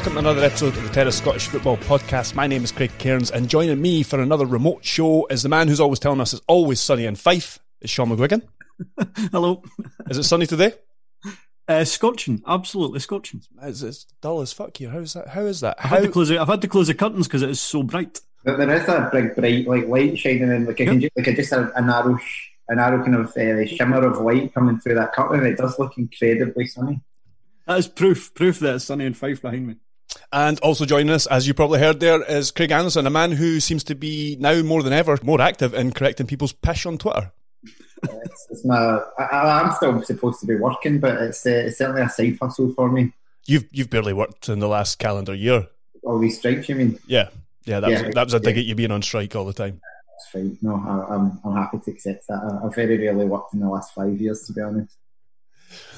Welcome to another episode of the Terrace Scottish Football Podcast. My name is Craig Cairns, and joining me for another remote show is the man who's always telling us it's always sunny in Fife. It's Shaughan McGuigan. Hello. Is it sunny today? Uh, scorching, absolutely scorching. It's, it's dull as fuck here. How is that? How is that? I've How, had to close. The, I've had to close the curtains because it is so bright. But there is a big bright like light shining in, like, a, like a, just a, a narrow, sh- a narrow kind of uh, shimmer of light coming through that curtain. It does look incredibly sunny. That is proof, proof that it's sunny in Fife behind me. And also joining us, as you probably heard there, is Craig Anderson, a man who seems to be now more than ever more active in correcting people's pish on Twitter. It's, it's my, I, I- I'm still supposed to be working, but it's, uh, it's certainly a side hustle for me. You've you've barely worked in the last calendar year. All these strikes, you mean? Yeah, yeah. That Yeah. was that was a dig Yeah. at you being on strike all the time. That's fine. No, I, I'm, I'm happy to accept that. I, I've very rarely worked in the last five years, to be honest.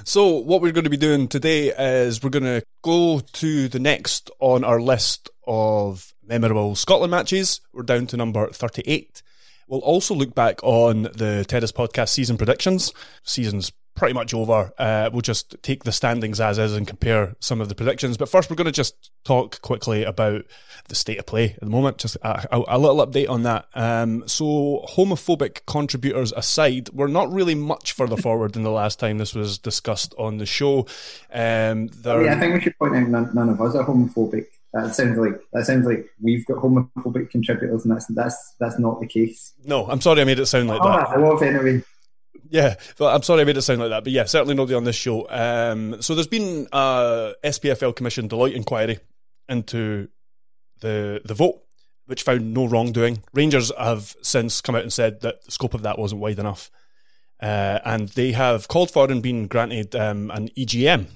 So, what we're going to be doing today is we're going to go to the next on our list of memorable Scotland matches. We're down to number 38. We'll also look back on the Terrace podcast season predictions. Season's pretty much over. Uh, we'll just take the standings as is and compare some of the predictions. But first, we're going to just talk quickly about the state of play at the moment. Just a, a, a little update on that. Um, so, homophobic contributors aside, we're not really much further forward than the last time this was discussed on the show. Um, there, Yeah, I think we should point out none, none of us are homophobic. That sounds like that sounds like we've got homophobic contributors, and that's that's that's not the case. no, I'm sorry I made it sound like Oh, that. I love anyway. Yeah, I'm sorry I made it sound like that, but yeah, certainly nobody on this show. Um, so there's been a SPFL Commission Deloitte inquiry into the the vote, which found no wrongdoing. Rangers have since come out and said that the scope of that wasn't wide enough, uh, and they have called for and been granted um, an EGM.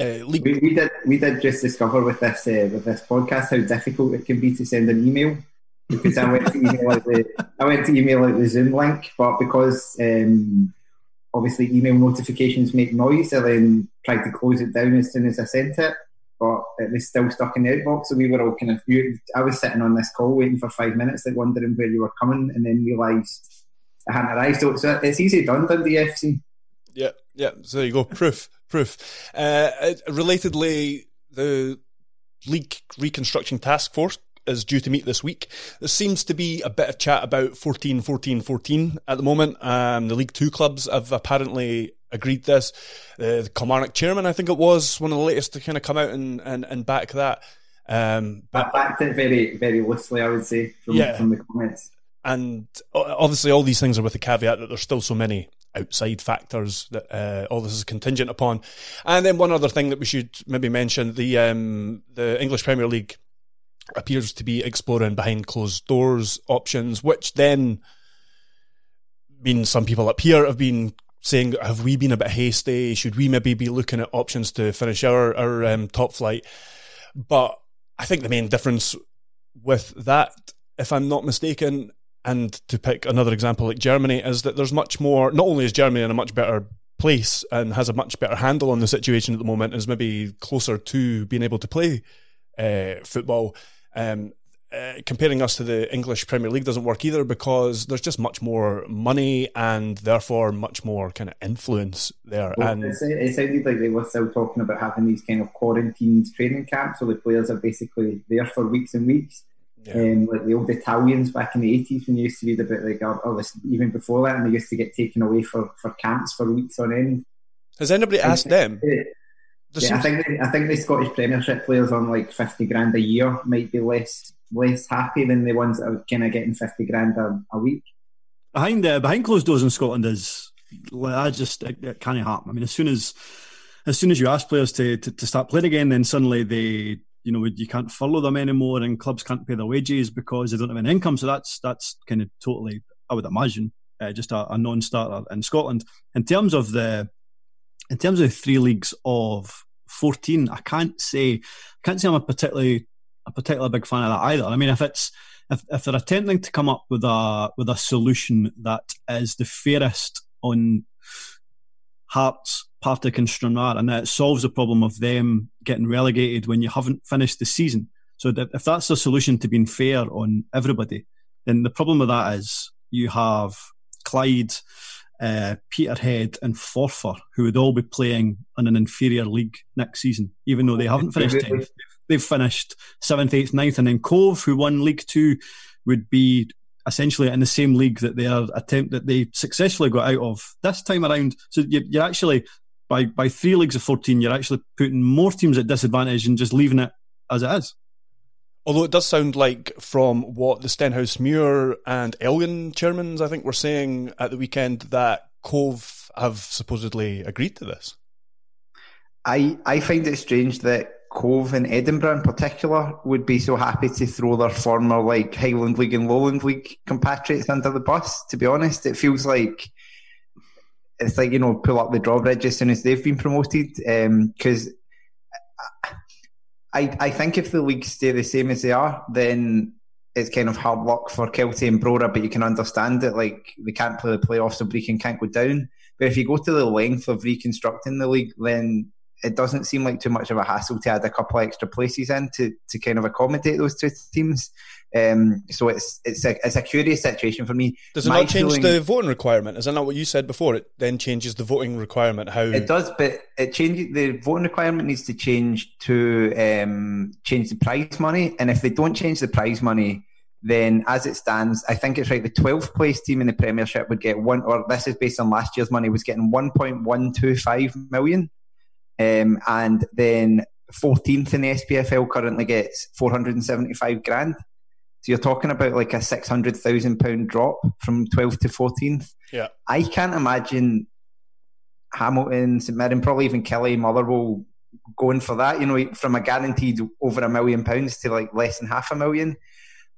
Uh, We, we did we did just discover with this uh, with this podcast how difficult it can be to send an email because I went to email out the I went to email out the Zoom link, but because um, obviously email notifications make noise, I then tried to close it down as soon as I sent it, but it was still stuck in the outbox. So we were all kind of you- I was sitting on this call waiting for five minutes, like wondering where you were coming, and then realised I hadn't arrived. So, it's easy done, Dundee FC. Yeah, yeah. So there you go. Proof, proof. Uh, uh, relatedly, the League Reconstruction Task Force is due to meet this week. There seems to be a bit of chat about 14, 14, 14 at the moment. Um, the League Two clubs have apparently agreed this. Uh, the Kilmarnock chairman, I think it was, one of the latest to kind of come out and, and, and back that. Um, I backed it very, very loosely, I would say, from, Yeah. from the comments. and obviously all these things are with the caveat that there's still so many outside factors that uh, all this is contingent upon. And then one other thing that we should maybe mention: the um, the English Premier League appears to be exploring behind closed doors options, which then means some people up here have been saying, "Have we been a bit hasty? Should we maybe be looking at options to finish our our um, top flight?" But I think the main difference with that, if I'm not mistaken, and to pick another example like Germany, is that there's much more. Not only is Germany in a much better place and has a much better handle on the situation at the moment, is maybe closer to being able to play uh, football. Um, uh, comparing us to the English Premier League doesn't work either because there's just much more money and therefore much more kind of influence there. Well, and it, it sounded like they were still talking about having these kind of quarantined training camps, so the players are basically there for weeks and weeks. Yeah. Um, like the old Italians back in the eighties, when you used to read about like, or, or even before that, and they used to get taken away for, for camps for weeks on end. has anybody asked them? There yeah, I think they, I think the Scottish Premiership players on like fifty grand a year might be less less happy than the ones that are kind of getting fifty grand a, a week. behind uh, behind closed doors in Scotland is I just it, it can't happen. I mean, as soon as as soon as you ask players to, to, to start playing again, then suddenly they you know you can't furlough them anymore, and clubs can't pay their wages because they don't have an income. So that's that's kind of totally, I would imagine, uh, just a, a non-starter in Scotland. In terms of the in terms of three leagues of fourteen, I can't say I can't say I'm a particularly a particular big fan of that either. I mean, if it's if, if they're attempting to come up with a with a solution that is the fairest on Hearts, Partick, and Stranraer, and that solves the problem of them getting relegated when you haven't finished the season. So if that's the solution to being fair on everybody, then the problem with that is you have Clyde, uh, Peterhead, and Forfar, who would all be playing in an inferior league next season, even though they haven't finished tenth. They've finished seventh, eighth, ninth, and then Cove, who won League Two, would be essentially in the same league that they are attempt that they successfully got out of this time around. So you, you're actually by by three leagues of fourteen, you're actually putting more teams at disadvantage and just leaving it as it is. Although it does sound like from what the Stenhouse Muir and Elgin chairmans, I think, were saying at the weekend that Cove have supposedly agreed to this. I, I find it strange that Cove and Edinburgh in particular would be so happy to throw their former like Highland League and Lowland League compatriots under the bus. To be honest, it feels like it's like you know pull up the drawbridge as soon as they've been promoted. Um, because I I think if the leagues stay the same as they are, then it's kind of hard luck for Kelty and Brora, but you can understand it. Like they can't play the playoffs, so Brechin can't go down. But if you go to the length of reconstructing the league, then it doesn't seem like too much of a hassle to add a couple extra places in to, to kind of accommodate those two teams. Um, so it's it's a it's a curious situation for me. Does it My not change feeling- the voting requirement? Is that not what you said before? It then changes the voting requirement. How It does, but it changes. The voting requirement needs to change to um, change the prize money, and if they don't change the prize money, then as it stands, I think it's right. The twelfth place team in the Premiership would get one, or this is based on last year's money, was getting one point one two five million, um, and then fourteenth in the SPFL currently gets four hundred and seventy five grand. So you're talking about like a six hundred thousand pound drop from twelfth to fourteenth. Yeah. I can't imagine Hamilton, St Mirren, probably even Killie, Motherwell going for that, you know, from a guaranteed over a million pounds to like less than half a million.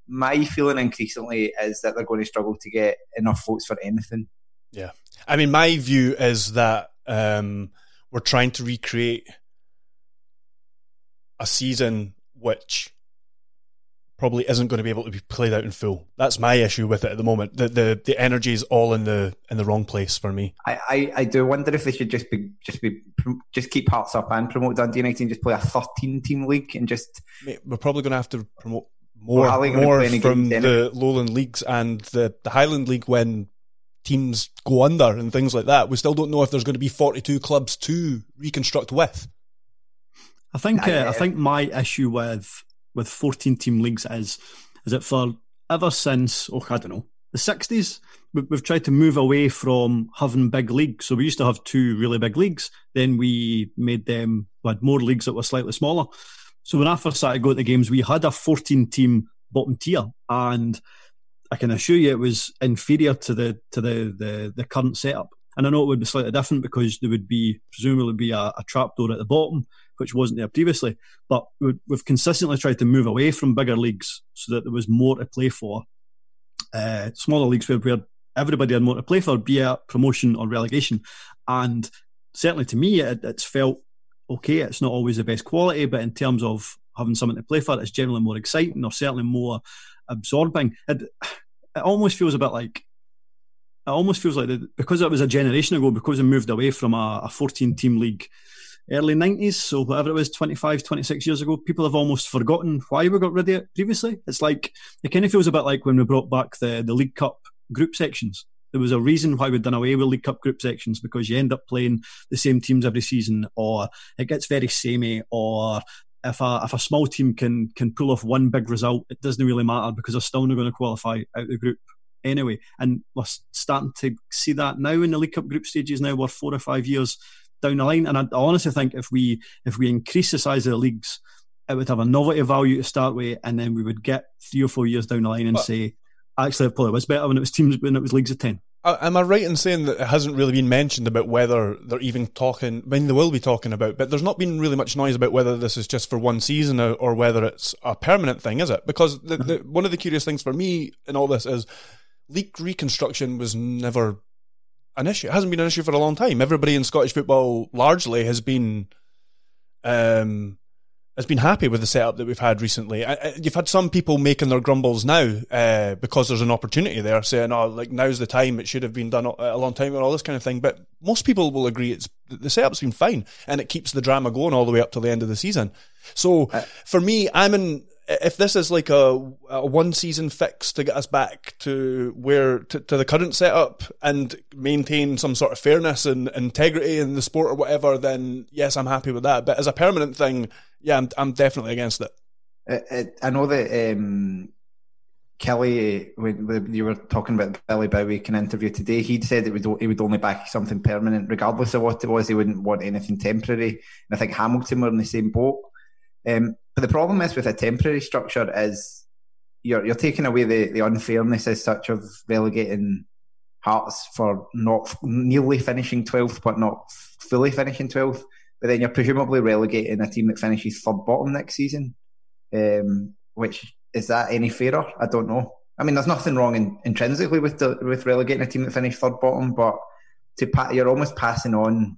My feeling increasingly is that they're going to struggle to get enough votes for anything. Yeah. I mean, my view is that um, we're trying to recreate a season which probably isn't going to be able to be played out in full. That's my issue with it at the moment. The the, the energy is all in the in the wrong place for me. I, I, I do wonder if they should just be just be just keep Hearts up and promote Dundee United and just play a thirteen team league and just Mate, we're probably going to have to promote more Well, how are they gonna more from the lowland leagues and the, the Highland League when teams go under and things like that. We still don't know if there's going to be 42 clubs to reconstruct with. I think uh. I think my issue with with fourteen team leagues is is that for ever since oh I don't know the sixties we- we've tried to move away from having big leagues. So we used to have two really big leagues. Then we made them we had more leagues that were slightly smaller. So when I first started going to games, we had a fourteen team bottom tier, and I can assure you it was inferior to the to the the, the current setup. And I know it would be slightly different because there would be presumably be a, a trapdoor at the bottom, which wasn't there previously. But we've consistently tried to move away from bigger leagues so that there was more to play for. Uh, smaller leagues where, where everybody had more to play for, be it promotion or relegation. And certainly to me, it, it's felt okay. It's not always the best quality, but in terms of having something to play for, it's generally more exciting or certainly more absorbing. It, it almost feels a bit like it almost feels like the, because it was a generation ago, because we moved away from a, a 14 team league early 90s, so whatever it was, 25, 26 years ago, people have almost forgotten why we got rid of it previously. It's like, it kind of feels a bit like when we brought back the, the League Cup group sections. There was a reason why we'd done away with League Cup group sections because you end up playing the same teams every season, or it gets very samey, or if a if a small team can can pull off one big result, it doesn't really matter because they're still not going to qualify out of the group anyway. And we're starting to see that now in the League Cup group stages. Now we're four or five years down the line, and I, I honestly think if we if we increase the size of the leagues, it would have a novelty value to start with, and then we would get three or four years down the line and but, say, actually, it probably was better when it was teams when it was leagues of ten. Am I right in saying that it hasn't really been mentioned about whether they're even talking? I mean, they will be talking about, but there's not been really much noise about whether this is just for one season or, or whether it's a permanent thing, is it? Because the, the, mm-hmm. one of the curious things for me in all this is league reconstruction was never an issue. It hasn't been an issue for a long time. Everybody in Scottish football largely has been um, has been happy with the setup that we've had recently. You've had some people making their grumbles now uh, because there's an opportunity there, saying, "Oh, like now's the time. It should have been done a long time ago," all this kind of thing. But most people will agree it's the setup's been fine, and it keeps the drama going all the way up to the end of the season. So uh, for me, I'm in. If this is like a, a one season fix to get us back to where to, to the current setup and maintain some sort of fairness and integrity in the sport or whatever, then yes, I'm happy with that. But as a permanent thing, yeah, I'm, I'm definitely against it. it I know that um, Killie, when you were talking about Billy Bowie can interview today, he'd said it would he would only back something permanent, regardless of what it was. He wouldn't want anything temporary. And I think Hamilton were in the same boat. Um, but the problem is with a temporary structure is you're you're taking away the, the unfairness as such of relegating Hearts for not nearly finishing twelfth, but not fully finishing twelfth but then you're presumably relegating a team that finishes third bottom next season. Um, which is that any fairer? I don't know. I mean, there's nothing wrong in, intrinsically with the, with relegating a team that finished third bottom, but to pa- you're almost passing on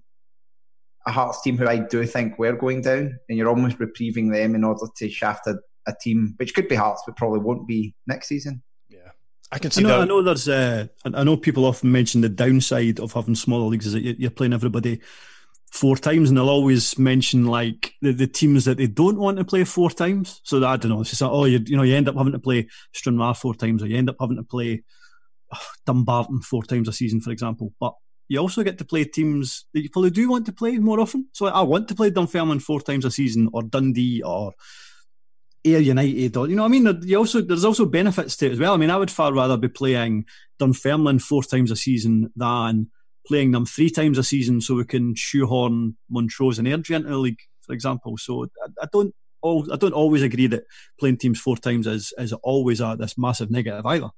a Hearts team who I do think were going down, and you're almost reprieving them in order to shaft a, a team which could be Hearts, but probably won't be next season. Yeah, I can see I know, that. I know there's. Uh, I know people often mention the downside of having smaller leagues is that you're playing everybody four times, and they'll always mention like the, the teams that they don't want to play four times. So that, I don't know, it's just like, oh, you, you know, you end up having to play Stranraer four times, or you end up having to play oh, Dumbarton four times a season, for example. But you also get to play teams that you probably do want to play more often. So I want to play Dunfermline four times a season, or Dundee, or Ayr United, or you know, I mean, you also there's also benefits to it as well. I mean, I would far rather be playing Dunfermline four times a season than playing them three times a season so we can shoehorn Montrose and Airdrie into the league, for example. So I, I don't I don't always agree that playing teams four times is is always a, this massive negative either.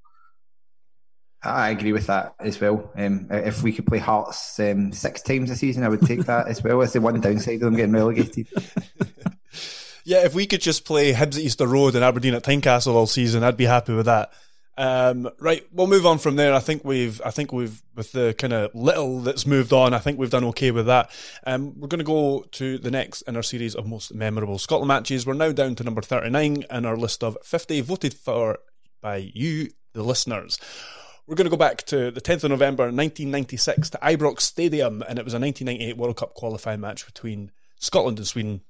I agree with that as well. Um, if we could play Hearts um, six times a season, I would take that as well. As the one downside of them getting relegated. yeah, if we could just play Hibs at Easter Road and Aberdeen at Tynecastle all season, I'd be happy with that. Um, right, we'll move on from there. I think we've, I think we've, with the kind of little that's moved on, I think we've done okay with that. Um, we're going to go to the next in our series of most memorable Scotland matches. We're now down to number 39 in our list of 50 voted for by you, the listeners. We're going to go back to the 10th of November 1996 to Ibrox Stadium, and it was a 1998 World Cup qualifying match between Scotland and Sweden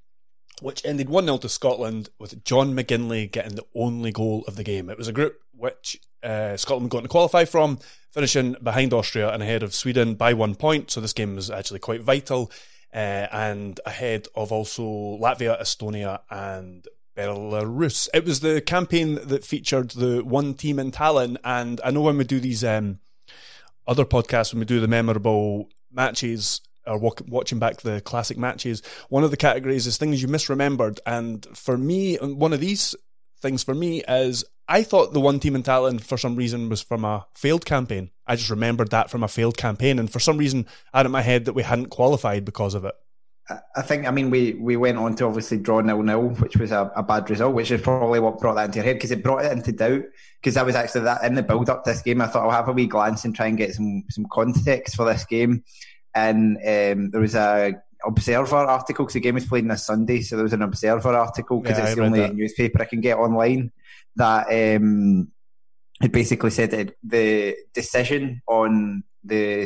which ended 1 0 to Scotland with John McGinlay getting the only goal of the game. It was a group which uh, Scotland got to qualify from, finishing behind Austria and ahead of Sweden by one point. So this game was actually quite vital. Uh, and ahead of also Latvia, Estonia, and Belarus. It was the campaign that featured the one team in Tallinn. And I know when we do these um, other podcasts, when we do the memorable matches, or watching back the classic matches, one of the categories is things you misremembered. And for me, one of these things for me is I thought the one team in Tallinn for some reason was from a failed campaign. I just remembered that from a failed campaign, and for some reason I had in my head that we hadn't qualified because of it. I think, I mean, we, we went on to obviously draw nil nil, which was a, a, bad result, which is probably what brought that into your head because it brought it into doubt. Because I was actually that in the build up to this game, I thought I'll have a wee glance and try and get some some context for this game. And um, there was a Observer article because the game was played on a Sunday, so there was an Observer article because yeah, it's I the only that. newspaper I can get online that um, it basically said that the decision on the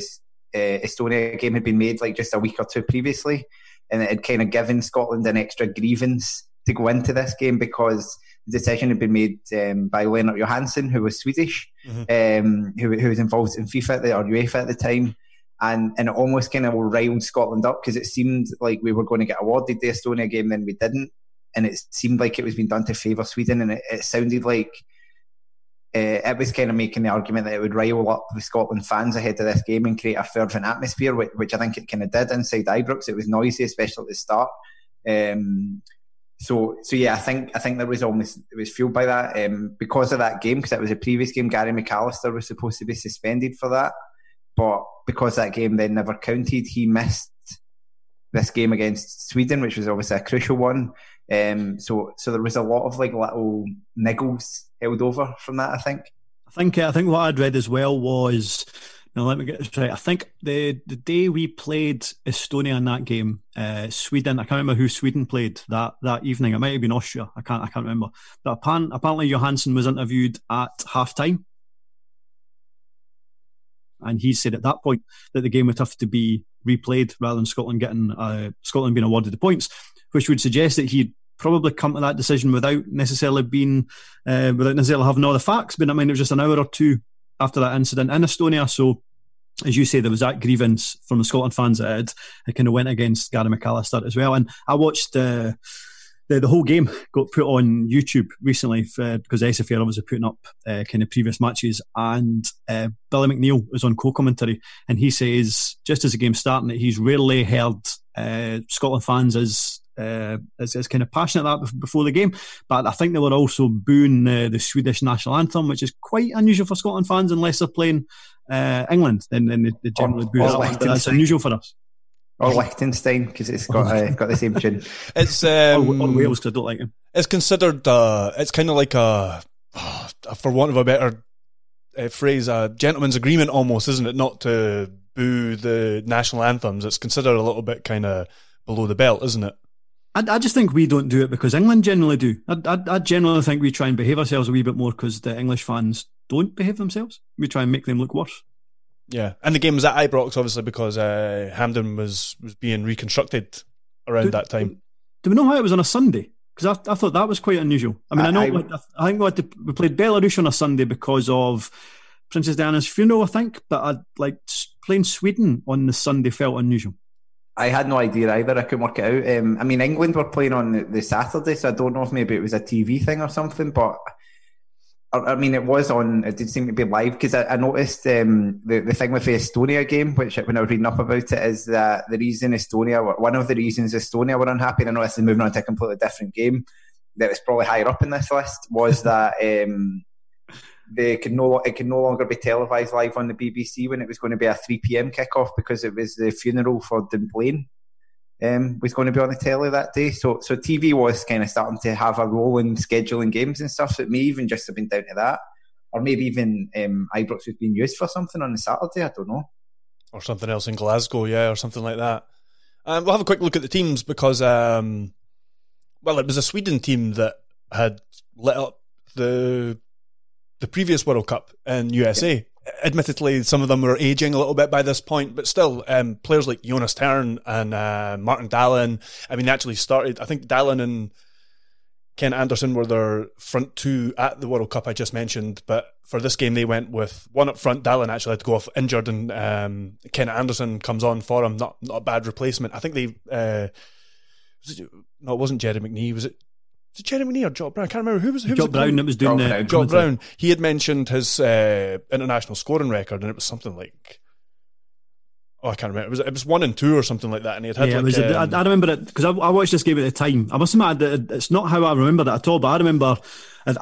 uh, Estonia game had been made like just a week or two previously, and it had kind of given Scotland an extra grievance to go into this game because the decision had been made um, by Lennart Johansson, who was Swedish, mm-hmm. um, who, who, was involved in FIFA at the, or UEFA at the time. And, and it almost kind of riled Scotland up because it seemed like we were going to get awarded the Estonia game, then we didn't and it seemed like it was being done to favour Sweden, and it, it sounded like uh, it was kind of making the argument that it would rile up the Scotland fans ahead of this game and create a fervent atmosphere, which, which I think it kind of did inside Ibrox. It was noisy, especially at the start. Um, so, so yeah, I think I think there was almost it was fueled by that um, because of that game because it was a previous game. Gary McAllister was supposed to be suspended for that, but because that game then never counted, he missed this game against Sweden, which was obviously a crucial one. Um, so so there was a lot of like little niggles held over from that. I think. I think I think what I'd read as well was. Now let me get this right. I think the the day we played Estonia in that game, uh, Sweden. I can't remember who Sweden played that that evening. It might have been Austria. I can't I can't remember. But apparently, apparently Johansson was interviewed at halftime, and he said at that point that the game would have to be replayed rather than Scotland getting uh, Scotland being awarded the points, which would suggest that he'd probably come to that decision without necessarily being uh, without necessarily having all the facts. But I mean, it was just an hour or two after that incident in Estonia, so. As you say, there was that grievance from the Scotland fans that it, it kind of went against Gary McAllister as well. And I watched uh, the, the whole game got put on YouTube recently because SFA obviously putting up uh, kind of previous matches, and uh, Billy McNeill was on co-commentary, and he says just as the game starting that he's rarely heard uh, Scotland fans as uh, is, is kind of passionate that before the game. But I think they were also booing uh, the Swedish national anthem, which is quite unusual for Scotland fans unless they're playing uh, England. Then, then they, they generally or, boo or that. But that's unusual for us. Or Liechtenstein because it's got uh, got the same tune. It's um, or, or Wales because I don't like him. It's considered. Uh, it's kind of like a, for want of a better uh, phrase, a gentleman's agreement almost, isn't it? Not to boo the national anthems. It's considered a little bit kind of below the belt, isn't it? I, I just think we don't do it because England generally do. I, I, I generally think we try and behave ourselves a wee bit more because the English fans don't behave themselves. We try and make them look worse. Yeah, and the game was at Ibrox obviously because uh, Hampden was was being reconstructed around do, that time. Do we know why it was on a Sunday? Because I, I thought that was quite unusual. I mean, I, I know I, I think we, had to, we played Belarus on a Sunday because of Princess Diana's funeral, I think, but I, like playing Sweden on the Sunday felt unusual. I had no idea either. I couldn't work it out. Um, I mean, England were playing on the, Saturday, so I don't know if maybe it was a TV thing or something. But I, mean, it was on. It did seem to be live because I, I, noticed um, the the thing with the Estonia game, which when I was reading up about it, is that the reason Estonia, one of the reasons Estonia were unhappy. And I know this is moving on to a completely different game that was probably higher up in this list was that. Um, they could no it could no longer be televised live on the BBC when it was going to be a three pm kickoff because it was the funeral for Dunblane um, was going to be on the telly that day. So so TV was kind of starting to have a role in scheduling games and stuff. So it may even just have been down to that, or maybe even um, Ibrox was being used for something on the Saturday. I don't know, or something else in Glasgow, yeah, or something like that. Um, we'll have a quick look at the teams because, um, well, it was a Sweden team that had lit up the the previous World Cup in USA. Yeah. Admittedly, some of them were aging a little bit by this point, but still, um, players like Jonas Thern and uh, Martin Dahlin. I mean, actually started. I think Dahlin and Ken Andersson were their front two at the World Cup I just mentioned, but for this game they went with one up front. Dahlin actually had to go off injured, and um, Ken Andersson comes on for him. Not not a bad replacement. I think they. Uh, it, no, it wasn't Gerry McNee. Was it was it Jeremy or Jock Brown? I can't remember who was who Jock was Brown that was doing Jock, the Jock Brown. He had mentioned his uh, international scoring record, and it was something like. Oh, I can't remember. It was it was one and two or something like that, and he had had. Yeah, like, was, um, I, remember it because I, I, watched this game at the time. I must admit, it's not how I remember that at all, but I remember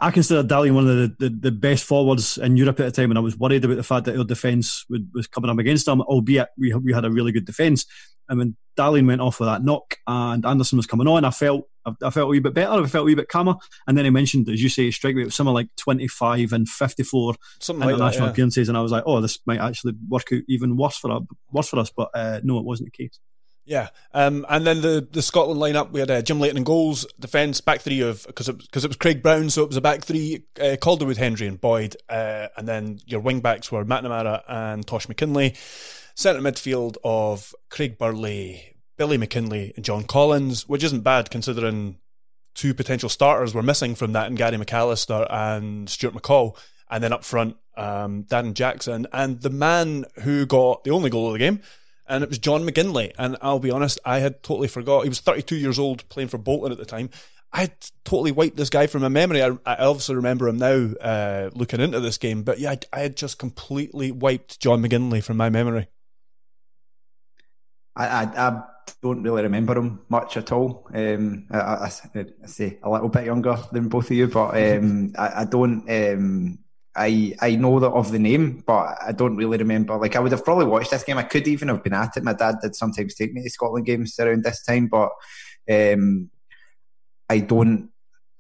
I consider Dahlin one of the, the, the, best forwards in Europe at the time, and I was worried about the fact that our defence was coming up against him, albeit we, we had a really good defence. And when Dahlin went off with that knock and Andersson was coming on, I felt I, felt a wee bit better. I felt a wee bit calmer. And then he mentioned, as you say, strike rate was something like 25 and 54 something international like that, yeah. appearances. And I was like, oh, this might actually work out even worse for, worse for us. But uh, no, it wasn't the case. Yeah, um, and then the, the Scotland lineup we had uh, Jim Leighton in goals, defence back three of because it because it was Craig Brown, so it was a back three: uh, Calderwood, Hendry, and Boyd, uh, and then your wing backs were McNamara and Tosh McKinlay, Centre midfield of Craig Burley, Billy McKinlay, and John Collins, which isn't bad considering two potential starters were missing from that, and Gary McAllister and Stuart McCall, and then up front um, Jackson, and the man who got the only goal of the game and it was John McGinlay. And I'll be honest, I had totally forgot. He was 32 years old, playing for Bolton at the time. I had totally wiped this guy from my memory. I, I obviously remember him now, uh, looking into this game. But yeah, I, I, had just completely wiped John McGinlay from my memory. I, I, I don't really remember him much at all. Um, I, I, I, say a little bit younger than both of you, but um, I, don't. Um, I I know that of the name, but I don't really remember. Like I would have probably watched this game. I could even have been at it. My dad did sometimes take me to Scotland games around this time, but um, I don't.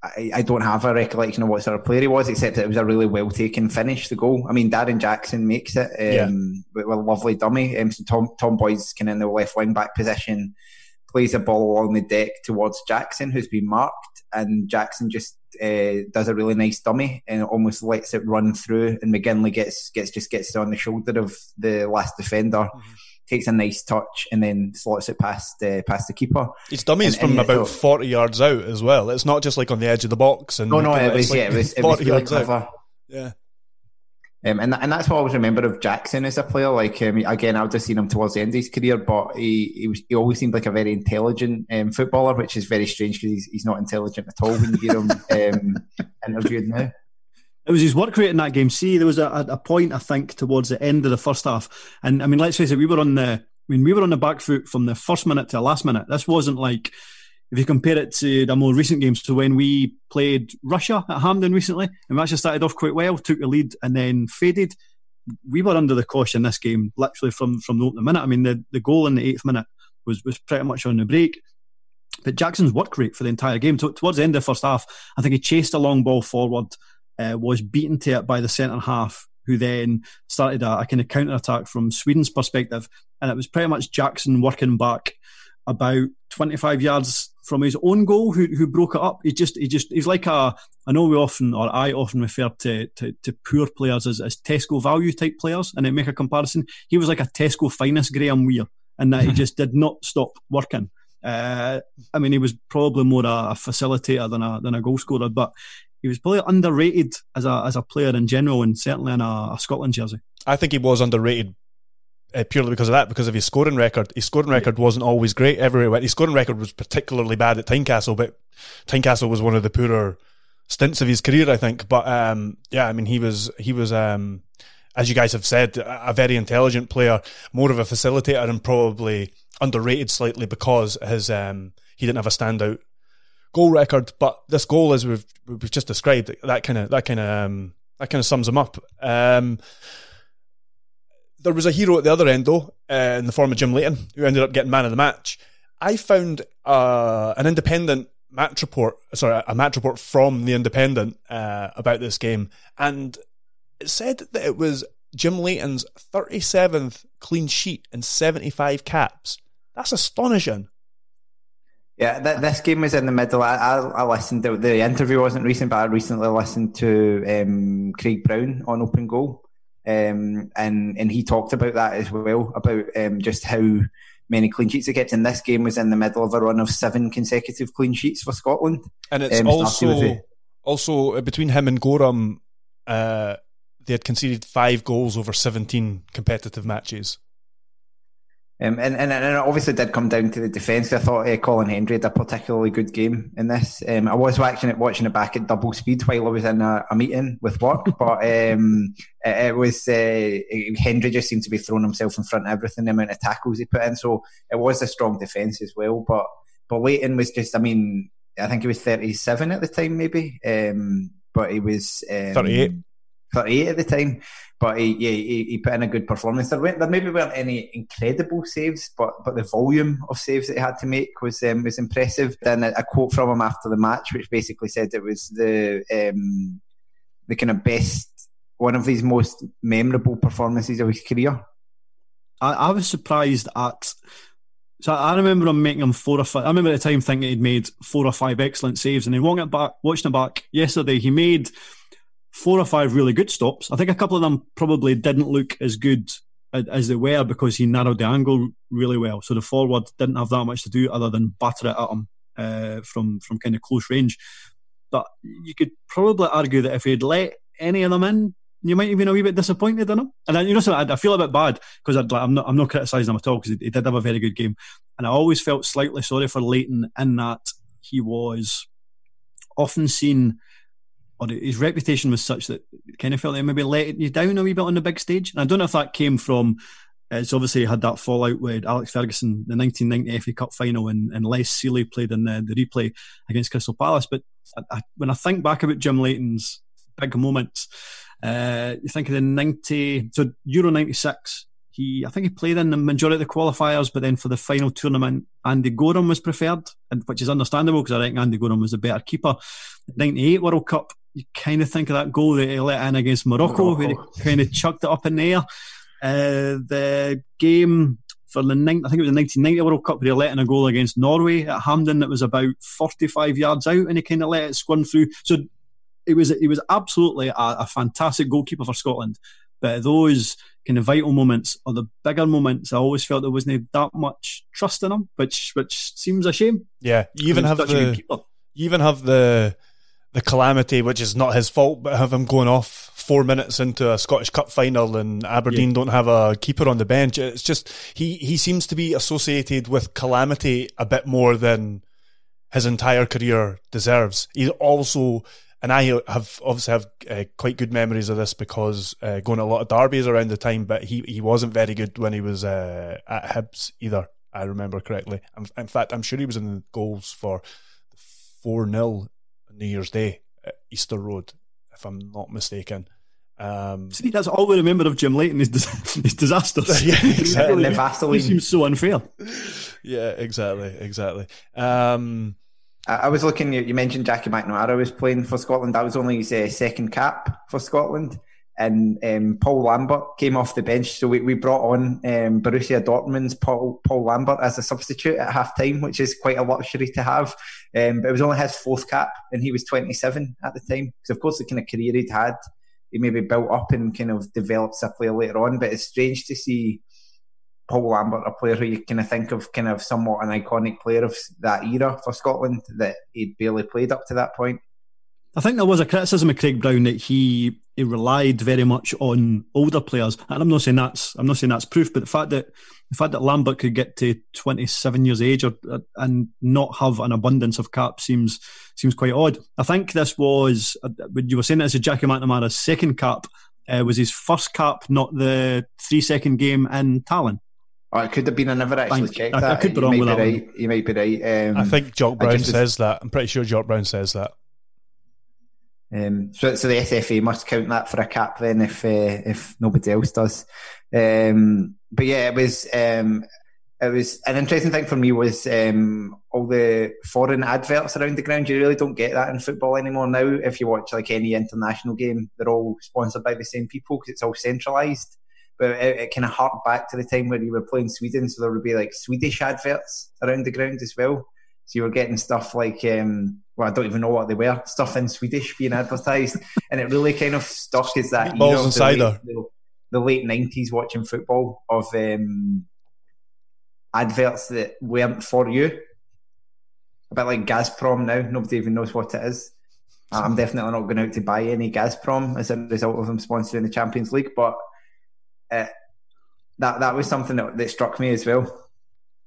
I, I don't have a recollection of what sort of player he was, except that it was a really well taken finish. The goal. I mean, Darren Jackson makes it um, yeah. with, with, a lovely dummy. Um, so Tom Tom Boyd's kind of in the left wing back position, plays a ball along the deck towards Jackson, who's been marked, and Jackson just uh, does a really nice dummy and almost lets it run through, and McGinlay gets gets just gets on the shoulder of the last defender. Mm-hmm. Takes a nice touch and then slots it past uh, past the keeper. His dummy is from and, about forty yards out as well. It's not just like on the edge of the box. And no, no, it was, like yeah, it was, it was really clever. Out. Yeah, um, and and that's what I always remember of Jackson as a player. Like um, again, I would have just seen him towards the end of his career, but he he, was, he always seemed like a very intelligent um, footballer, which is very strange because he's, he's not intelligent at all when you hear him um, interviewed now. It was his work rate in that game. See, there was a, a point I think towards the end of the first half, and I mean, let's face it, we were on the I mean, we were on the back foot from the first minute to the last minute. This wasn't like if you compare it to the more recent games, to when we played Russia at Hampden recently, and we actually started off quite well, took the lead and then faded. We were under the caution this game, literally from from the opening minute. I mean, the, the goal in the eighth minute was was pretty much on the break. But Jackson's work rate for the entire game, towards the end of the first half, I think he chased a long ball forward, uh, was beaten to it by the centre half, who then started a, a kind of counter attack from Sweden's perspective, and it was pretty much Jackson working back about 25 yards from his own goal who, who broke it up. He just he just he's like a I know we often or I often refer to to, to poor players as, as Tesco value type players and then make a comparison. He was like a Tesco finest Graham Weir and that he just did not stop working. Uh, I mean, he was probably more a, a, facilitator than a than a goal scorer, but he was probably underrated as a as a player in general, and certainly in a, a Scotland jersey. I think he was underrated uh, purely because of that, because of his scoring record. His scoring record wasn't always great everywhere. His scoring record was particularly bad at Tynecastle, but Tynecastle was one of the poorer stints of his career, I think. But um, yeah, I mean, he was he was um, as you guys have said, a very intelligent player, more of a facilitator, and probably underrated slightly because his um, he didn't have a standout goal record. But this goal, as we've we've just described, that kind of that kind of um, that kind of sums him up. Um, there was a hero at the other end, though, uh, in the form of Jim Leighton, who ended up getting man of the match. I found uh, an independent match report, sorry, a match report from the Independent uh, about this game, and it said that it was Jim Leighton's 37th clean sheet and 75 caps. That's astonishing. Yeah, th- this game was in the middle. I, I, I, listened to the interview wasn't recent, but I recently listened to um, Craig Brown on Open Goal, um, and and he talked about that as well about um, just how many clean sheets he kept. And this game was in the middle of a run of seven consecutive clean sheets for Scotland. And it's um, also also uh, between him and Goram, uh, they had conceded five goals over seventeen competitive matches. Um, and, and, and it obviously did come down to the defence. I thought uh, Colin Hendry had a particularly good game in this. Um, I was watching it watching it back at double speed while I was in a, a meeting with work, but um, it, it, was uh, Hendry just seemed to be throwing himself in front of everything. The amount of tackles he put in, so it was a strong defence as well. But but Leighton was just, I mean, I think he was thirty seven at the time, maybe. Um, but he was um, 38. 38 at the time. But he, yeah, he, he put in a good performance. There, went, there maybe weren't any incredible saves, but but the volume of saves that he had to make was um, was impressive. Then a, a, quote from him after the match, which basically said it was the um, the kind of best, one of his most memorable performances of his career. I, I was surprised at. So I remember him making him four or five. I remember at the time thinking he'd made four or five excellent saves, and then walking it back, watching it back yesterday, he made four or five really good stops. I think a couple of them probably didn't look as good as they were because he narrowed the angle really well. So the forward didn't have that much to do other than batter it at him uh, from from kind of close range. But you could probably argue that if he'd let any of them in, you might have been a wee bit disappointed in him. And I, you know, so I, I feel a bit bad because I'm not I'm not criticising him at all because he, he did have a very good game, and I always felt slightly sorry for Leighton in that he was often seen or his reputation was such that kind of felt like maybe letting you down a wee bit on the big stage. And I don't know if that came from. It's obviously had that fallout with Alex Ferguson, the 1990 FA Cup final, and, and Les Sealey played in the, the replay against Crystal Palace. But I, I, when I think back about Jim Leighton's big moments, uh, you think of the 90, so Euro 96, he I think he played in the majority of the qualifiers, but then for the final tournament, Andy Goram was preferred, and which is understandable because I think Andy Goram was a better keeper. 98 World Cup, you kind of think of that goal that he let in against Morocco, Morocco. where he kind of chucked it up in the air. Uh, the game for the ninth, I think it was the 1990 World Cup where he let in a goal against Norway at Hampden that was about 45 yards out, and he kind of let it squirm through. So it was it was absolutely a, a fantastic goalkeeper for Scotland. But those kind of vital moments or the bigger moments, I always felt there wasn't that much trust in him, which which seems a shame. Yeah, you even have the you even have the the calamity, which is not his fault, but have him going off four minutes into a Scottish Cup final and Aberdeen yeah. don't have a keeper on the bench. It's just he he seems to be associated with calamity a bit more than his entire career deserves. He's also and I have obviously have uh, quite good memories of this because uh, going to a lot of derbies around the time, but he, he wasn't very good when he was uh, at Hibs either. I remember correctly. In fact, I'm sure he was in the goals for four 0 New Year's Day at Easter Road, if I'm not mistaken. Um, See, that's all we remember of Jim Leighton is, dis- is disasters. yeah, exactly. It seems so unfair. Yeah, exactly, exactly. Um, I was looking. You mentioned Jackie McNamara was playing for Scotland. That was only his uh, second cap for Scotland, and um, Paul Lambert came off the bench. So we, we brought on um, Borussia Dortmund's Paul Paul Lambert as a substitute at half time, which is quite a luxury to have. Um, but it was only his fourth cap, and he was 27 at the time. Because of course, the kind of career he'd had, he maybe built up and kind of developed as a player later on. But it's strange to see Paul Lambert, a player who you kind of think of kind of somewhat an iconic player of that era for Scotland, that he'd barely played up to that point. I think there was a criticism of Craig Brown that he he relied very much on older players, and I'm not saying that's I'm not saying that's proof, but the fact that the fact that Lambert could get to 27 years age or, and not have an abundance of caps seems seems quite odd. I think this was when you were saying this is Jackie McNamara's second cap. Uh, was his first cap not the three second game in Tallinn? Oh, it could have been. I never actually checked I, that. I could be wrong with that. Right. You might be right. Um, I think Jock Brown says that. I'm pretty sure Jock Brown says that. Um, so, so the SFA must count that for a cap then, if uh, if nobody else does. Um, but yeah, it was um, it was an interesting thing for me was um, all the foreign adverts around the ground. You really don't get that in football anymore now. If you watch like any international game, they're all sponsored by the same people because it's all centralised but it, it kind of harked back to the time where you were playing Sweden, so there would be like Swedish adverts around the ground as well. So you were getting stuff like, um, well, I don't even know what they were, stuff in Swedish being advertised, and it really kind of stuck as that balls and cider. The, the, late nineties watching football of um, adverts that weren't for you. A bit like Gazprom now, nobody even knows what it is. I'm definitely not going out to buy any Gazprom as a result of them sponsoring the Champions League, but uh, that that was something that, that struck me as well.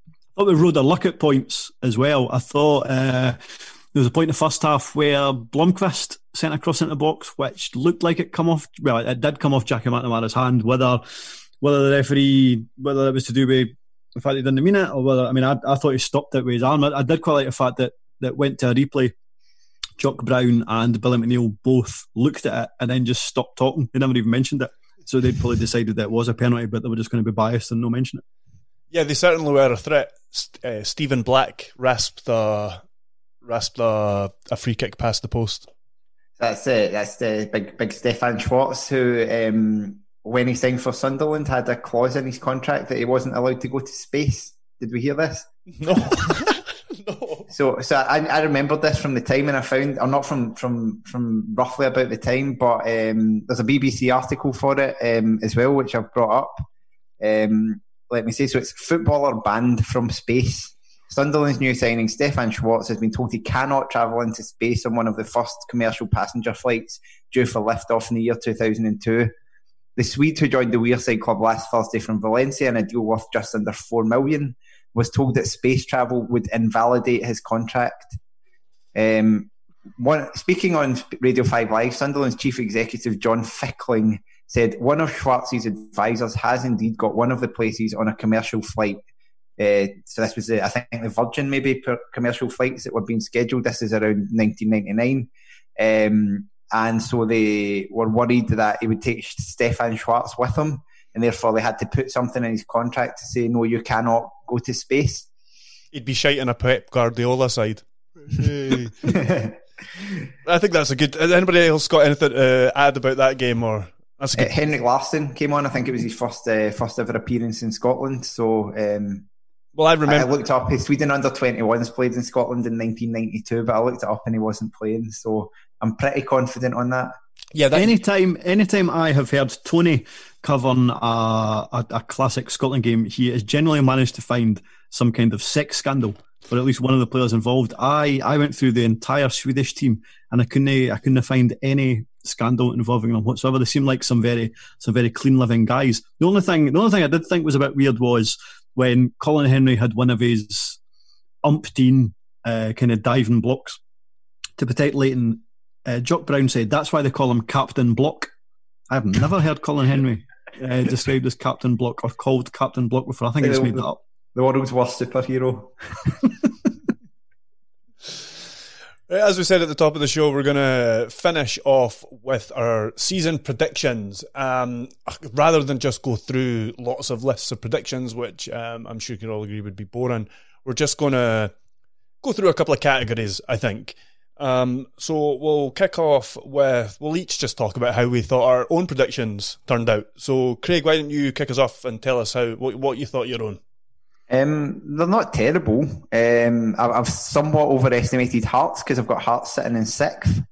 I thought we rode a luck at points as well. I thought uh, there was a point in the first half where Blomqvist sent a cross into the box, which looked like it come off. Well, it did come off Jackie McNamara's hand. Whether whether the referee, whether it was to do with the fact he didn't mean it, or whether I mean, I, I thought he stopped it with his arm. I, I did quite like the fact that that went to a replay Jock Brown and Billy McNeill both looked at it and then just stopped talking. They never even mentioned it. So they'd probably decided that it was a penalty, but they were just going to be biased and no mention it. Yeah, they certainly were a threat. Uh, Stephen Black rasped the rasped a, free kick past the post. That's it. That's the big big Stefan Schwarz who, um, when he signed for Sunderland, had a clause in his contract that he wasn't allowed to go to space. Did we hear this? No. no. So, so I, I remember this from the time, and I found, or not from from from roughly about the time, but um, there's a BBC article for it um, as well, which I've brought up. Um, let me see. So it's footballer banned from space. Sunderland's new signing, Stefan Schwarz, has been told he cannot travel into space on one of the first commercial passenger flights due for liftoff in the year 2002. The Swede who joined the Wearside club last Thursday from Valencia in a deal worth just under 4 million was told that space travel would invalidate his contract. Um, one, speaking on Radio 5 Live, Sunderland's chief executive John Fickling said one of Schwarz's advisors has indeed got one of the places on a commercial flight. Uh, so this was, the, I think, the Virgin maybe per commercial flights that were being scheduled. This is around 1999. Um, and so they were worried that he would take Stefan Schwarz with him, and therefore they had to put something in his contract to say, no, you cannot go to space. He'd be shite in a Pep Guardiola side. I think that's a good. Has anybody else got anything to add about that game? Or that's uh, Henrik Larsson came on. I think it was his first uh, first ever appearance in Scotland. So, um, well, I remember. I, I looked up. His Sweden under 21s played in Scotland in 1992, but I looked it up and he wasn't playing. So I'm pretty confident on that. Yeah, that... anytime, anytime I have heard Tony covering a, a, a, classic Scotland game, he has generally managed to find some kind of sex scandal for at least one of the players involved. I, I went through the entire Swedish team and I couldn't I couldn't find any scandal involving them whatsoever. They seemed like some very some very clean living guys. The only thing the only thing I did think was a bit weird was when Colin Hendry had one of his umpteen uh, kind of diving blocks to protect Leighton uh, Jock Brown said that's why they call him Captain Block. I've never heard Colin Hendry uh, described as Captain Block or called Captain Block before. I think he's made that up. The world's worst superhero. As we said at the top of the show, we're going to finish off with our season predictions. Um, rather than just go through lots of lists of predictions, which um, I'm sure you can all agree would be boring, we're just going to go through a couple of categories, I think. Um, so we'll kick off with we'll each just talk about how we thought our own predictions turned out. So Craig, why don't you kick us off and tell us how what, what you thought your own? Um, they're not terrible. Um, I've somewhat overestimated Hearts because I've got Hearts sitting in sixth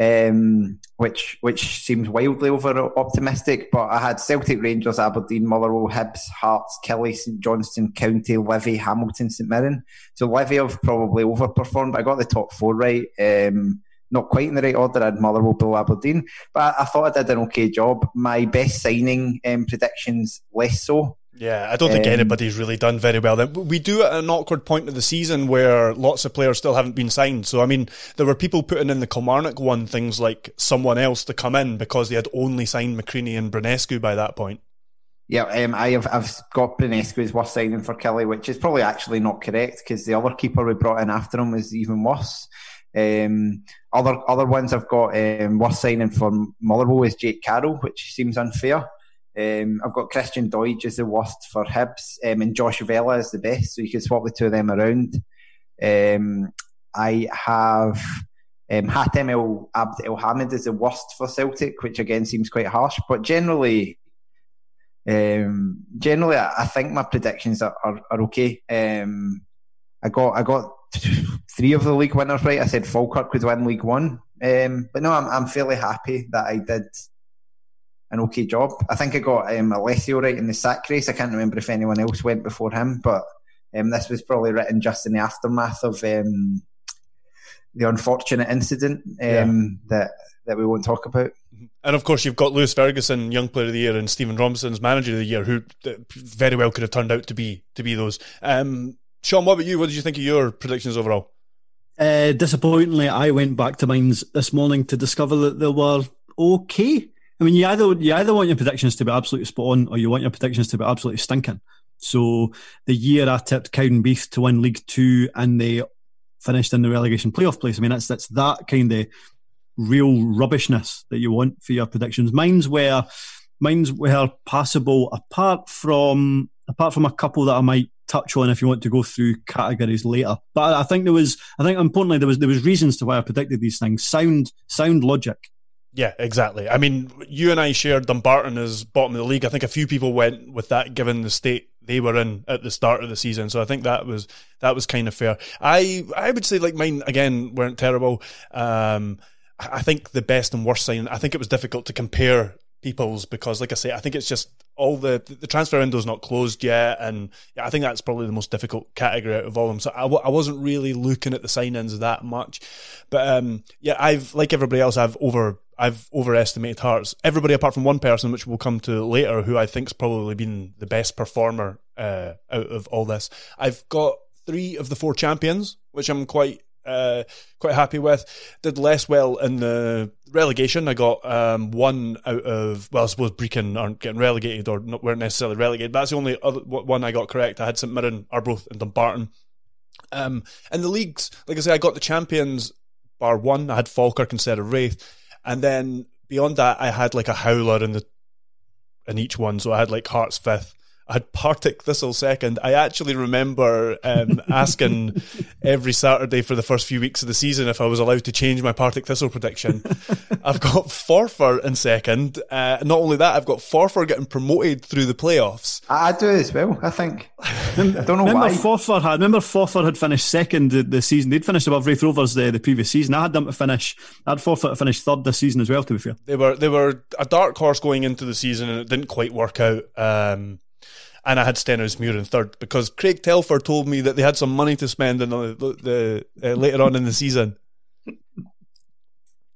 um, which which seems wildly over optimistic. But I had Celtic, Rangers, Aberdeen, Motherwell, Hibs, Hearts, Killie, St Johnstone, County, Livy, Hamilton, St Mirren. So Livy have probably overperformed. I got the top four right. Um, not quite in the right order. I had Motherwell, Bill, Aberdeen, but I, I, thought I did an okay job. My best signing um, predictions less so. Yeah, I don't think um, anybody's really done very well. We do at an awkward point of the season where lots of players still haven't been signed. So, I mean, there were people putting in the Kilmarnock one things like someone else to come in because they had only signed McCreanie and Branescu by that point. Yeah, um, I have I've got Branescu as worst signing for Killie, which is probably actually not correct because the other keeper we brought in after him was even worse. Um, other other ones I've got um, worst signing for Motherwell is Jake Carroll, which seems unfair. Um, I've got Christian Doidge as the worst for Hibs, um, and Josh Vela is the best, so you can swap the two of them around. Um, I have um, Hatem El Abd El Hamid is the worst for Celtic, which again seems quite harsh, but generally, um, generally, I, I, think my predictions are, are, are okay. Um, I got I got three of the league winners right. I said Falkirk would win League One, um, but no, I'm I'm fairly happy that I did an okay job. I think I got um, Alessio right in the sack race. I can't remember if anyone else went before him, but um, this was probably written just in the aftermath of um, the unfortunate incident um, yeah. that that we won't talk about. And of course, you've got Lewis Ferguson, Young Player of the Year, and Stephen Robinson's Manager of the Year, who uh, very well could have turned out to be to be those. Um, Shaughan, what about you? What did you think of your predictions overall? Uh, disappointingly, I went back to mine this morning to discover that they were okay. I mean, you either you either want your predictions to be absolutely spot on, or you want your predictions to be absolutely stinking. So the year I tipped Cowdenbeath to win League Two and they finished in the relegation playoff place. I mean, that's that's that kind of real rubbishness that you want for your predictions. Mine's where mine's were passable apart from apart from a couple that I might touch on if you want to go through categories later. But I think there was I think importantly there was there was reasons to why I predicted these things. Sound sound logic. Yeah, exactly. I mean, you and I shared Dumbarton as bottom of the league. I think a few people went with that given the state they were in at the start of the season. So I think that was that was kind of fair. I I would say like mine again weren't terrible. Um, I think the best and worst sign. I think it was difficult to compare people's because, like I say, I think it's just all the the transfer window's not closed yet, and yeah, I think that's probably the most difficult category out of all of them. So I w- I wasn't really looking at the sign-ins that much, but um, yeah, I've like everybody else, I've over I've overestimated Hearts. Everybody apart from one person, which we'll come to later, who I think's probably been the best performer uh, out of all this. I've got three of the four champions, which I'm quite uh, quite happy with. Did less well in the relegation. I got um, one out of well, I suppose Brechin aren't getting relegated or not, weren't necessarily relegated. But that's the only other one I got correct. I had St Mirren, Arbroath, and Dumbarton. Um, in the leagues, like I say, I got the champions bar one. I had Falkirk instead of Raith, and then beyond that, I had like a howler in the in each one. So I had like Hearts fifth, I had Partick Thistle second. I actually remember um, asking every Saturday for the first few weeks of the season if I was allowed to change my Partick Thistle prediction. I've got Forfar in second. Uh, not only that, I've got Forfar getting promoted through the playoffs. I do as well. I think. I don't know remember why. Forfar had remember Forfar had finished second the, the season. They'd finished above Raith Rovers the, the previous season. I had them to finish. I had Forfar to finish third this season as well. To be fair, they were they were a dark horse going into the season, and it didn't quite work out. Um, and I had Stenhousemuir in third because Craig Telfer told me that they had some money to spend in the, the, the uh, later on in the season.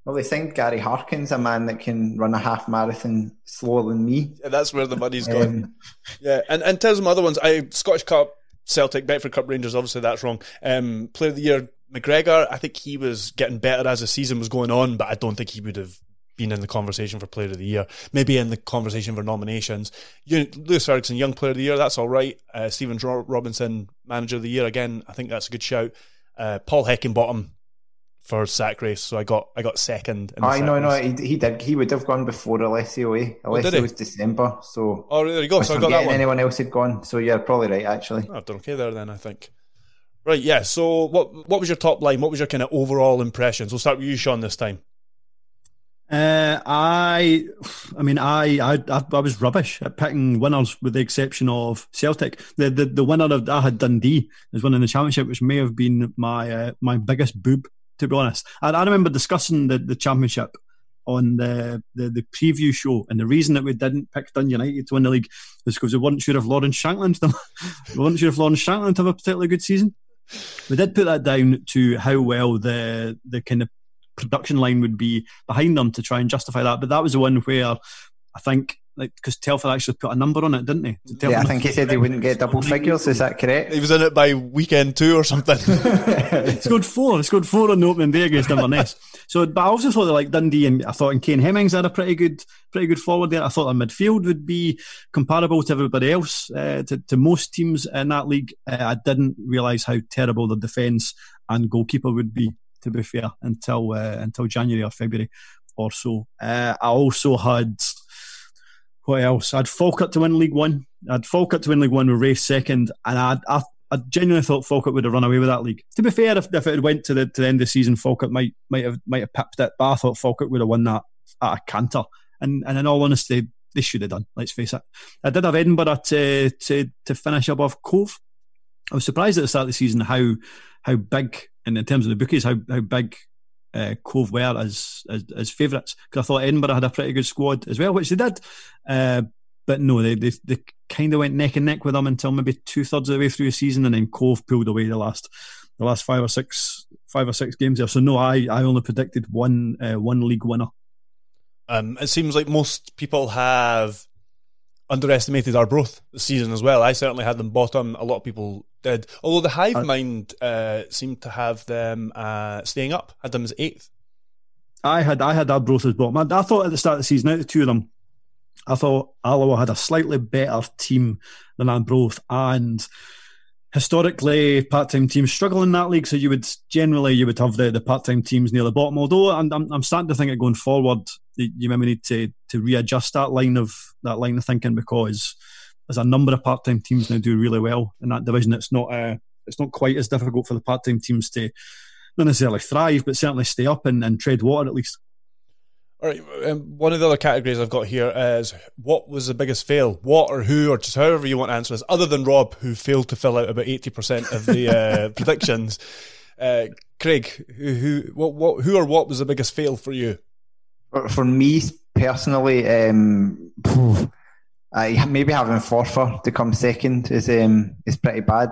Well, they signed Gary Harkins, a man that can run a half marathon slower than me. Yeah, that's where the money's gone. Um, yeah, and and tell some other ones. I Scottish Cup, Celtic, Betfred Cup, Rangers. Obviously, that's wrong. Um, Player of the Year, McGregor. I think he was getting better as the season was going on, but I don't think he would have been in the conversation for Player of the Year, maybe in the conversation for nominations. You, Lewis Ferguson, Young Player of the Year, that's all right. Uh, Stephen Robinson, Manager of the Year, again, I think that's a good shout. Uh, Paul Heckingbottom for sack race, so I got I got second. I know, no, he, he did. He would have gone before Alessio. Eh? Alessio oh, was December, so oh, there you go. So I got that one. Anyone else had gone, so you're probably right. Actually, oh, I've done okay there then. I think. Right, yeah. So, what what was your top line? What was your kind of overall impressions? We'll start with you, Shaughan, this time. Uh, I, I mean, I, I, I was rubbish at picking winners, with the exception of Celtic. The the, the winner of I had Dundee as winning the championship, which may have been my uh, my biggest boob, to be honest. I remember discussing the, the championship on the, the the preview show, and the reason that we didn't pick Dun United to win the league was because we weren't sure if Lawrence Shankland, we weren't sure if Lawrence Shankland have a particularly good season. We did put that down to how well the the kind of production line would be behind them to try and justify that. But that was the one where I think like because Telford actually put a number on it, didn't he? Telfer yeah, I think he said they wouldn't get double figures. Is that correct? He was in it by weekend two or something. he scored four. He scored four on the opening day against Inverness. So, but I also thought that like Dundee and I thought and Kane Hemmings had a pretty good, pretty good forward there. I thought the midfield would be comparable to everybody else, uh, to, to most teams in that league. Uh, I didn't realise how terrible the defence and goalkeeper would be to be fair, until uh, until January or February or so. Uh, I also had what else? I had Falkirk to win League One. I had Falkirk to win League One with Raith second, and I, I, I genuinely thought Falkirk would have run away with that league. To be fair, if, if it had went to the to the end of the season, Falkirk might might have might have pipped it, but I thought Falkirk would have won that at a canter. And and in all honesty, they should have done. Let's face it. I did have Edinburgh to to to finish above Cove. I was surprised at the start of the season how how big and in terms of the bookies, how how big uh, Cove were as as, as favourites because I thought Edinburgh had a pretty good squad as well, which they did. Uh, but no, they they, they kind of went neck and neck with them until maybe two thirds of the way through the season, and then Cove pulled away the last the last five or six five or six games there. So no, I I only predicted one uh, one league winner. Um, it seems like most people have underestimated Arbroath this season as well. I certainly had them bottom. A lot of people did. Although the Hive uh, Mind uh, seemed to have them uh, staying up, had them as eighth. I had I had Arbroath as bottom. I, I, thought at the start of the season, out of the two of them, I thought Alloa had a slightly better team than Arbroath, and historically part-time teams struggle in that league. So you would generally you would have the, the part-time teams near the bottom. Although I'm, I'm, I'm starting to think that going forward, you maybe need to to readjust that line of that line of thinking because there's a number of part-time teams now do really well in that division. It's not uh, it's not quite as difficult for the part-time teams to not necessarily thrive, but certainly stay up and, and tread water at least. All right. Um, one of the other categories I've got here is what was the biggest fail? What or who, or just however you want to answer this, other than Rob, who failed to fill out about 80% of the uh, predictions. Uh, Craig, who, who, what, what, who or what was the biggest fail for you? For me personally, um, I, maybe having Forfar to come second is um, is pretty bad.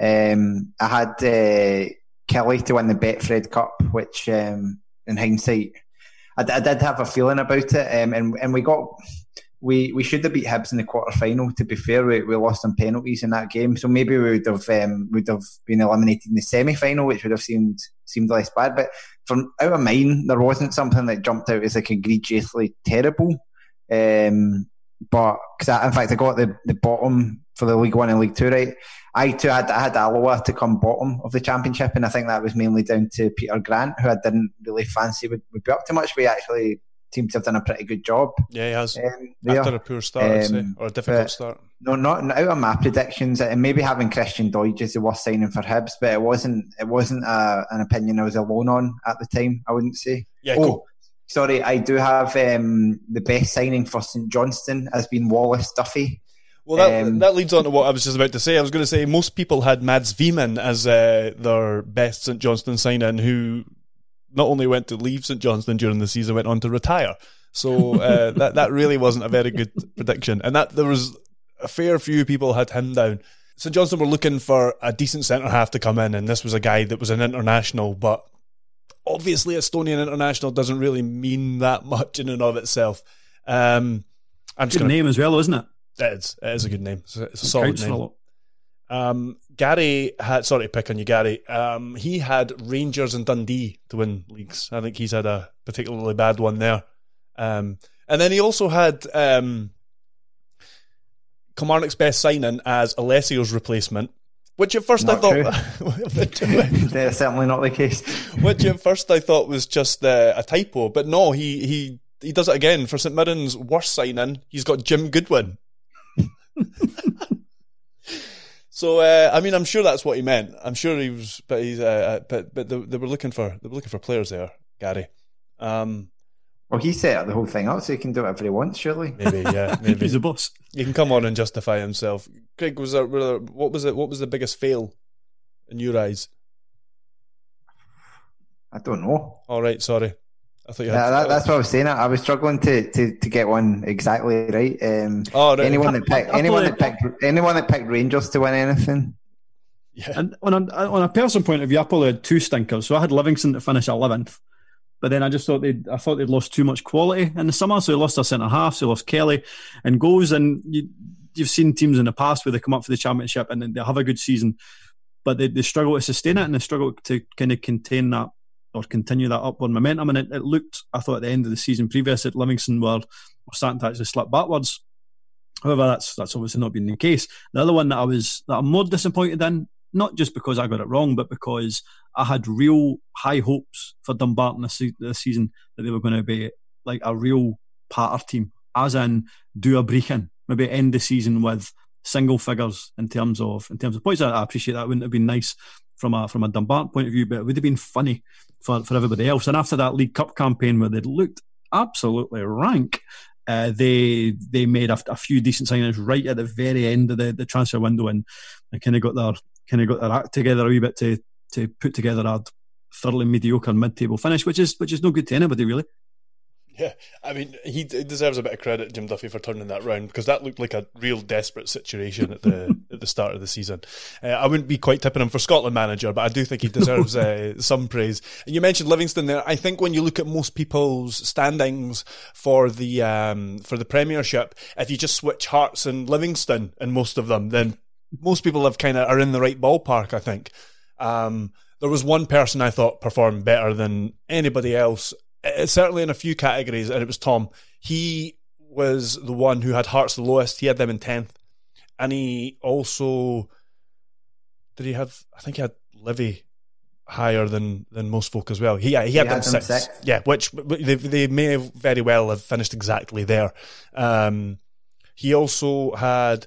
Um, I had uh, Killie to win the Betfred Cup, which um, in hindsight I, I did have a feeling about it, um, and and we got we we should have beat Hibs in the quarter final. To be fair, we, we lost on penalties in that game, so maybe we would have um, would have been eliminated in the semi final, which would have seemed seemed less bad. But from out of mine, there wasn't something that jumped out as like egregiously terrible. Um, but because in fact I got the, the bottom for the League One and League Two right. I too had I had Alloa to come bottom of the championship, and I think that was mainly down to Peter Grant, who I didn't really fancy would, would be up to much. We actually seems to have done a pretty good job. Yeah, he has. Um, After a poor start, um, or a difficult start. No, not, out of my predictions, and maybe having Christian Doidge is the worst signing for Hibs, but it wasn't. It wasn't a, an opinion I was alone on at the time. I wouldn't say. Yeah, oh, cool. Sorry, I do have um, the best signing for St Johnstone has been Wallace Duffy. Well, that, um, that leads on to what I was just about to say. I was going to say most people had Madis Vihmann as uh, their best St Johnstone signing, who not only went to leave St Johnstone during the season, went on to retire. So uh, that that really wasn't a very good prediction, and that there was a fair few people had him down. St Johnstone were looking for a decent centre half to come in, and this was a guy that was an international, but obviously Estonian international doesn't really mean that much in and of itself. Um, I'm just good gonna, name as well, isn't it? It is. It is a good name. It's a, it's a solid name. Um, Gary had sorry to pick on you, Gary. Um, he had Rangers and Dundee to win leagues. I think he's had a particularly bad one there. Um, and then he also had um, Kilmarnock's best signing as Alessio's replacement, which at first not I thought that's certainly not the case. which at first I thought was just uh, a typo, but no, he he he does it again for St Mirren's worst signing. He's got Jim Goodwin. so uh, I mean, I'm sure that's what he meant. I'm sure he was, but he's, uh, uh, but but they, they, were looking for they were looking for players there, Gary. Um, well, he set the whole thing up, so he can do whatever he wants. Surely, maybe, yeah, maybe he's a boss. He can come on and justify himself. Craig, was there, what was it? What was the biggest fail in your eyes? I don't know. All right, sorry. I thought you had. Yeah, that, that's what I was saying. I was struggling to, to, to get one exactly right. Um, oh, right. Anyone that picked anyone that picked anyone that picked Rangers to win anything. Yeah. And on a, on a personal point of view, I probably had two stinkers. So I had Livingston to finish eleventh, but then I just thought they I thought they'd lost too much quality in the summer. So they lost their centre half, so they lost Kelly and goals. And you, you've seen teams in the past where they come up for the championship and then they have a good season, but they, they struggle to sustain it and they struggle to kind of contain that or continue that upward momentum. And it, it, looked, I thought, at the end of the season previous at Livingston were, were starting to actually slip backwards. However, that's that's obviously not been the case. The other one that I was that I'm more disappointed in, not just because I got it wrong, but because I had real high hopes for Dumbarton this, this season that they were going to be like a real patter team, as in do a Brechin, maybe end the season with single figures in terms of in terms of points. I, I appreciate that. Wouldn't have been nice from a from a Dumbarton point of view, but it would have been funny for, for everybody else. And after that League Cup campaign where they looked absolutely rank, uh, they they made a, a, few decent signings right at the very end of the, the transfer window, and they kind of got their kind of got their act together a wee bit to to put together a thoroughly mediocre mid-table finish, which is which is no good to anybody really. Yeah, I mean, he deserves a bit of credit, Jim Duffy, for turning that round because that looked like a real desperate situation at the at the start of the season. Uh, I wouldn't be quite tipping him for Scotland manager, but I do think he deserves uh, some praise. And you mentioned Livingston there. I think when you look at most people's standings for the um, for the Premiership, if you just switch Hearts and Livingston in most of them, then most people have kind of are in the right ballpark. I think. Um, there was one person I thought performed better than anybody else certainly in a few categories, and it was Tom. He was the one who had Hearts the lowest. He had them in tenth, and he also did he have? I think he had Livy higher than than most folk as well. He, he had, he them had six. six. Yeah, which they, they may very well have finished exactly there. Um, he also had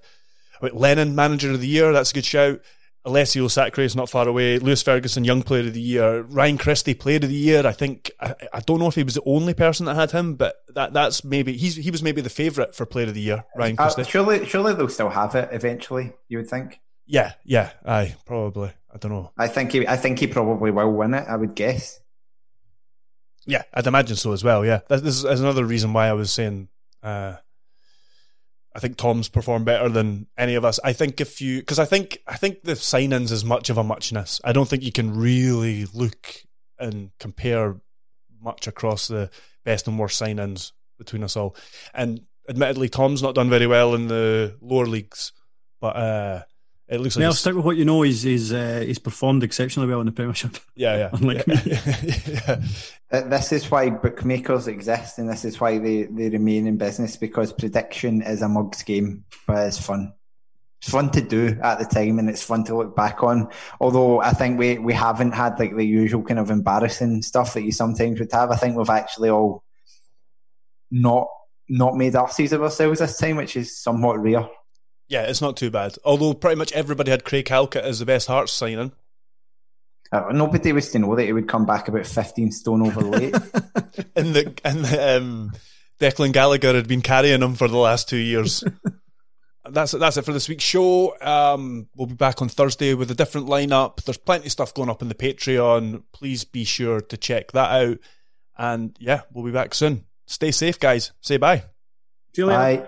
Lennon Manager of the Year. That's a good shout. Alessio Sacre is not far away. Lewis Ferguson, Young Player of the Year. Ryan Christie, Player of the Year. I think I, I, don't know if he was the only person that had him, but that that's maybe he's he was maybe the favourite for Player of the Year. Ryan uh, Christie. Uh, surely, surely they'll still have it eventually. You would think. Yeah, yeah, aye, probably. I don't know. I think he, I think he probably will win it. I would guess. Yeah, I'd imagine so as well. Yeah, this is another reason why I was saying. Uh, I think Tom's performed better than any of us. I think if you, because I think I think the sign-ins is much of a muchness. I don't think you can really look and compare much across the best and worst sign-ins between us all. And admittedly, Tom's not done very well in the lower leagues, but uh, it looks like. I'll stick with what you know. He's he's uh, he's performed exceptionally well in the Premiership. Yeah, yeah. Unlike yeah. me. yeah. Uh, this is why bookmakers exist, and this is why they, they remain in business because prediction is a mugs game, but it's fun. It's fun to do at the time, and it's fun to look back on. Although I think we we haven't had like the usual kind of embarrassing stuff that you sometimes would have. I think we've actually all not not made asses of ourselves this time, which is somewhat rare. Yeah, it's not too bad. Although pretty much everybody had Craig Halkett as the best Hearts signing. Uh, nobody was to know that he would come back about 15 stone over late. and the, and the, um, Declan Gallagher had been carrying him for the last two years. that's it, that's it for this week's show. Um, we'll be back on Thursday with a different lineup. There's plenty of stuff going up in the Patreon. Please be sure to check that out. And yeah, we'll be back soon. Stay safe, guys. Say bye. See. Bye.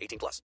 18 plus.